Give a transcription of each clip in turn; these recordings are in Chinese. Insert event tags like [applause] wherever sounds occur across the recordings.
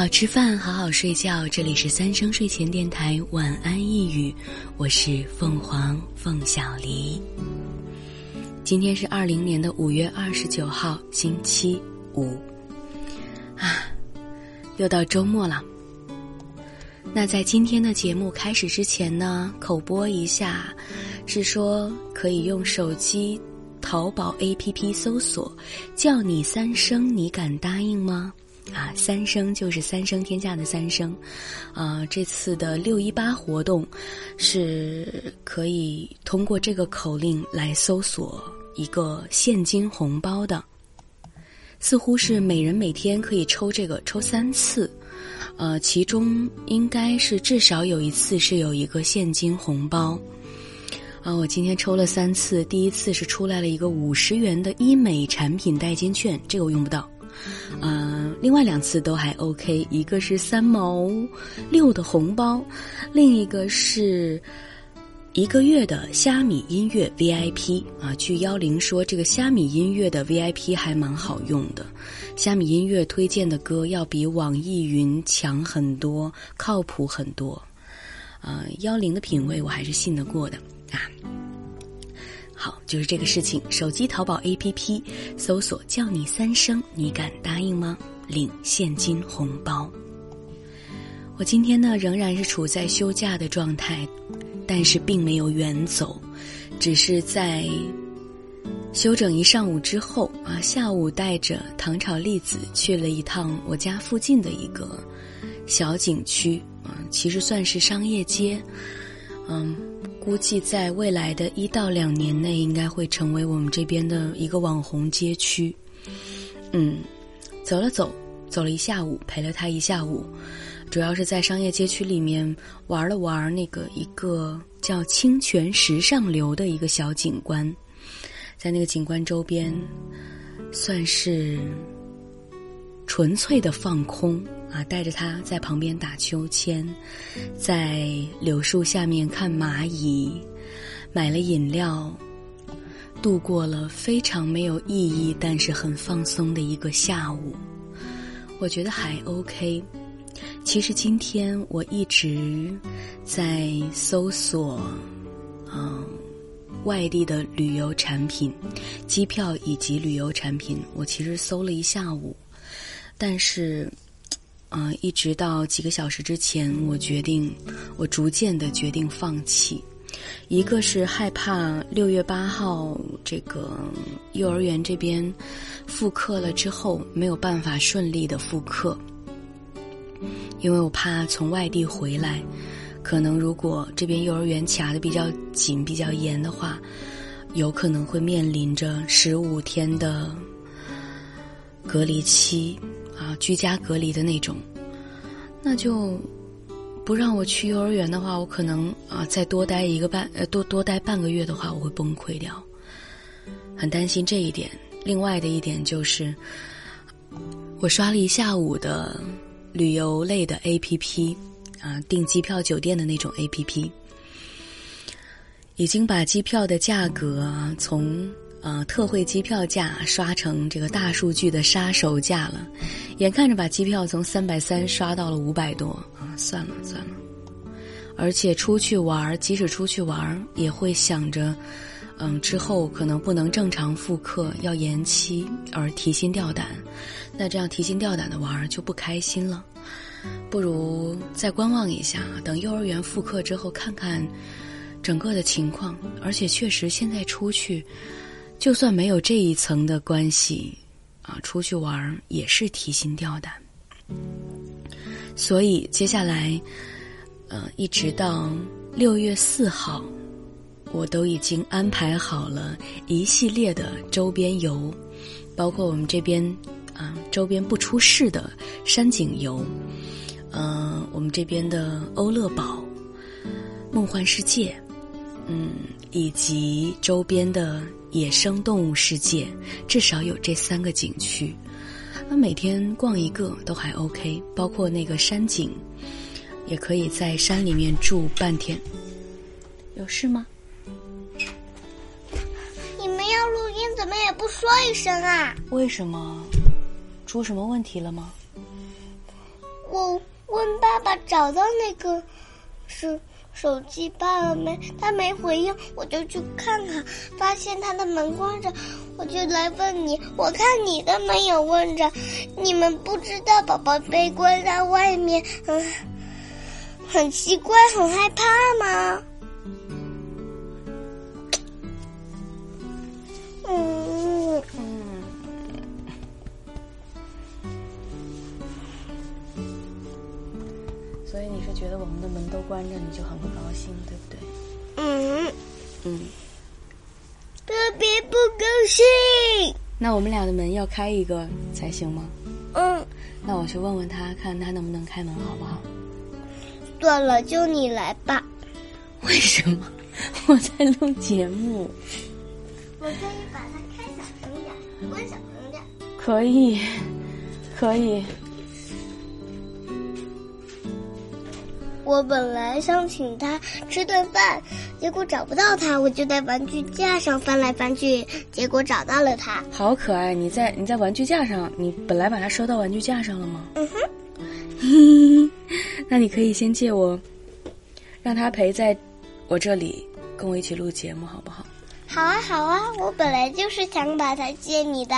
好吃饭，好好睡觉。这里是三生睡前电台，晚安一语，我是凤凰凤小黎。今天是二零年的五月二十九号，星期五，啊，又到周末了。那在今天的节目开始之前呢，口播一下，是说可以用手机淘宝 APP 搜索“叫你三声”，你敢答应吗？啊，三生就是三生天下的三生，啊，这次的六一八活动是可以通过这个口令来搜索一个现金红包的，似乎是每人每天可以抽这个抽三次，呃，其中应该是至少有一次是有一个现金红包，啊，我今天抽了三次，第一次是出来了一个五十元的医美产品代金券，这个我用不到。嗯，另外两次都还 OK，一个是三毛六的红包，另一个是一个月的虾米音乐 VIP 啊。据幺零说，这个虾米音乐的 VIP 还蛮好用的，虾米音乐推荐的歌要比网易云强很多，靠谱很多。呃，幺零的品味我还是信得过的啊。好，就是这个事情。手机淘宝 APP 搜索“叫你三声”，你敢答应吗？领现金红包。我今天呢仍然是处在休假的状态，但是并没有远走，只是在休整一上午之后啊，下午带着糖炒栗子去了一趟我家附近的一个小景区啊，其实算是商业街，嗯。估计在未来的一到两年内，应该会成为我们这边的一个网红街区。嗯，走了走，走了一下午，陪了他一下午，主要是在商业街区里面玩了玩那个一个叫清泉时尚流的一个小景观，在那个景观周边，算是纯粹的放空。啊，带着他在旁边打秋千，在柳树下面看蚂蚁，买了饮料，度过了非常没有意义但是很放松的一个下午。我觉得还 OK。其实今天我一直在搜索，嗯，外地的旅游产品、机票以及旅游产品，我其实搜了一下午，但是。嗯，一直到几个小时之前，我决定，我逐渐的决定放弃。一个是害怕六月八号这个幼儿园这边复课了之后没有办法顺利的复课，因为我怕从外地回来，可能如果这边幼儿园卡的比较紧、比较严的话，有可能会面临着十五天的隔离期。啊，居家隔离的那种，那就不让我去幼儿园的话，我可能啊再多待一个半呃多多待半个月的话，我会崩溃掉，很担心这一点。另外的一点就是，我刷了一下午的旅游类的 A P P，啊订机票酒店的那种 A P P，已经把机票的价格从。呃，特惠机票价刷成这个大数据的杀手价了，眼看着把机票从三百三刷到了五百多啊！算了算了，而且出去玩，即使出去玩，也会想着，嗯，之后可能不能正常复课，要延期而提心吊胆。那这样提心吊胆的玩就不开心了，不如再观望一下，等幼儿园复课之后看看整个的情况。而且确实现在出去。就算没有这一层的关系，啊，出去玩也是提心吊胆。所以接下来，呃，一直到六月四号，我都已经安排好了一系列的周边游，包括我们这边啊周边不出事的山景游，嗯，我们这边的欧乐堡、梦幻世界，嗯，以及周边的。野生动物世界至少有这三个景区，那每天逛一个都还 OK。包括那个山景，也可以在山里面住半天。有事吗？你们要录音，怎么也不说一声啊？为什么？出什么问题了吗？我问爸爸找到那个是手机爸了没？他没回应，我就去看看，发现他的门关着，我就来问你。我看你的门也关着，你们不知道宝宝被关在外面，嗯，很奇怪，很害怕吗？嗯。所以你是觉得我们的门都关着，你就很不高兴，对不对？嗯嗯。特别不高兴。那我们俩的门要开一个才行吗？嗯。那我去问问他，看他能不能开门，好不好？算了，就你来吧。为什么？[laughs] 我在录节目。我可以把它开小声点，关小声点。可以，可以。我本来想请他吃顿饭，结果找不到他，我就在玩具架上翻来翻去，结果找到了他。好可爱！你在你在玩具架上，你本来把它收到玩具架上了吗？嗯哼。[laughs] 那你可以先借我，让他陪在我这里，跟我一起录节目，好不好？好啊，好啊！我本来就是想把它借你的。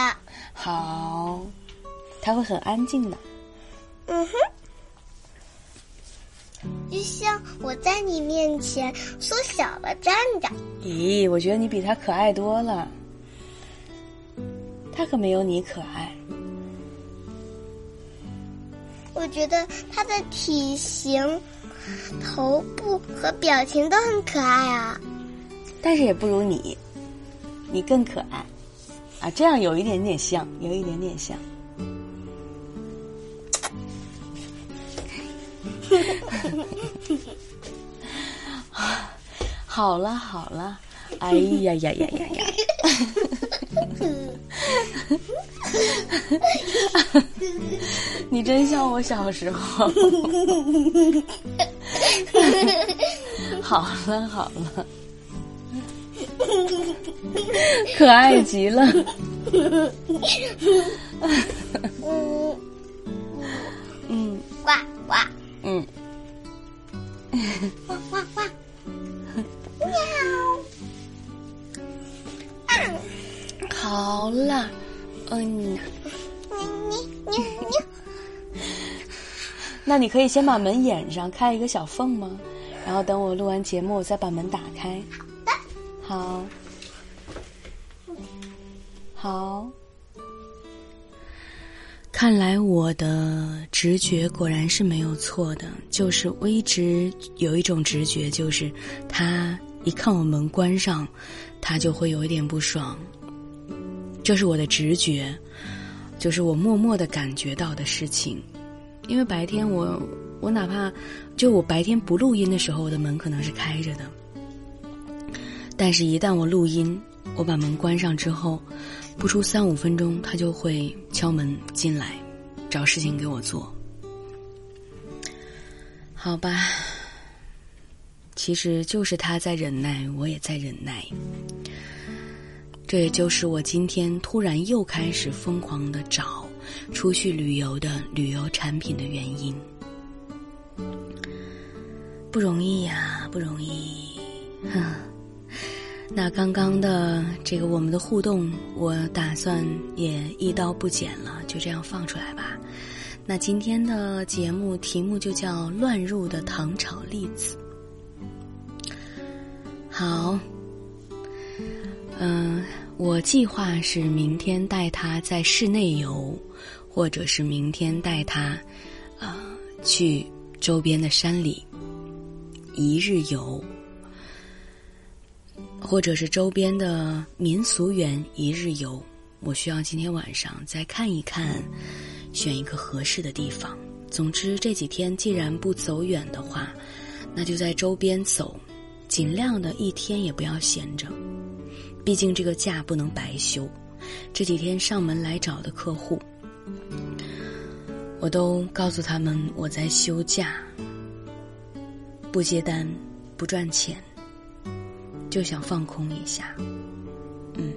好，他会很安静的。嗯哼。就像我在你面前缩小了站着。咦，我觉得你比他可爱多了。他可没有你可爱。我觉得他的体型、头部和表情都很可爱啊。但是也不如你，你更可爱。啊，这样有一点点像，有一点点像。[laughs] [laughs] 好了好了，哎呀呀呀呀呀！[laughs] 你真像我小时候。好了好了，可爱极了。嗯，呱呱。嗯，哇哇哇，好了，嗯，你你你你，那你可以先把门掩上，开一个小缝吗？然后等我录完节目，我再把门打开。好的，好，好。看来我的直觉果然是没有错的，就是我一直有一种直觉，就是他一看我门关上，他就会有一点不爽。这是我的直觉，就是我默默的感觉到的事情。因为白天我我哪怕就我白天不录音的时候，我的门可能是开着的，但是一旦我录音，我把门关上之后。不出三五分钟，他就会敲门进来，找事情给我做。好吧，其实就是他在忍耐，我也在忍耐。这也就是我今天突然又开始疯狂的找出去旅游的旅游产品的原因。不容易呀，不容易，哼。那刚刚的这个我们的互动，我打算也一刀不剪了，就这样放出来吧。那今天的节目题目就叫《乱入的糖炒栗子》。好，嗯，我计划是明天带他在室内游，或者是明天带他，呃，去周边的山里一日游。或者是周边的民俗园一日游，我需要今天晚上再看一看，选一个合适的地方。总之这几天既然不走远的话，那就在周边走，尽量的一天也不要闲着。毕竟这个假不能白休。这几天上门来找的客户，我都告诉他们我在休假，不接单，不赚钱。就想放空一下，嗯，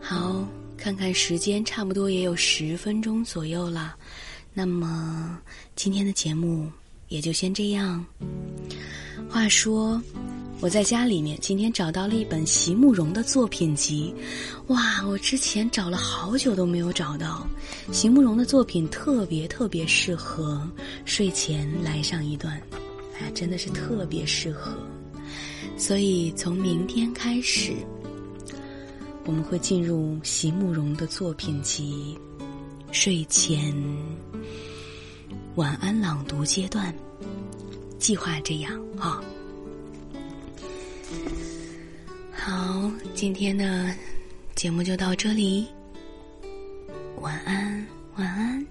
好，看看时间，差不多也有十分钟左右了，那么今天的节目也就先这样。话说。我在家里面今天找到了一本席慕容的作品集，哇！我之前找了好久都没有找到，席慕容的作品特别特别适合睡前来上一段，哎，真的是特别适合。所以从明天开始，我们会进入席慕容的作品集睡前晚安朗读阶段，计划这样啊。好，今天的节目就到这里。晚安，晚安。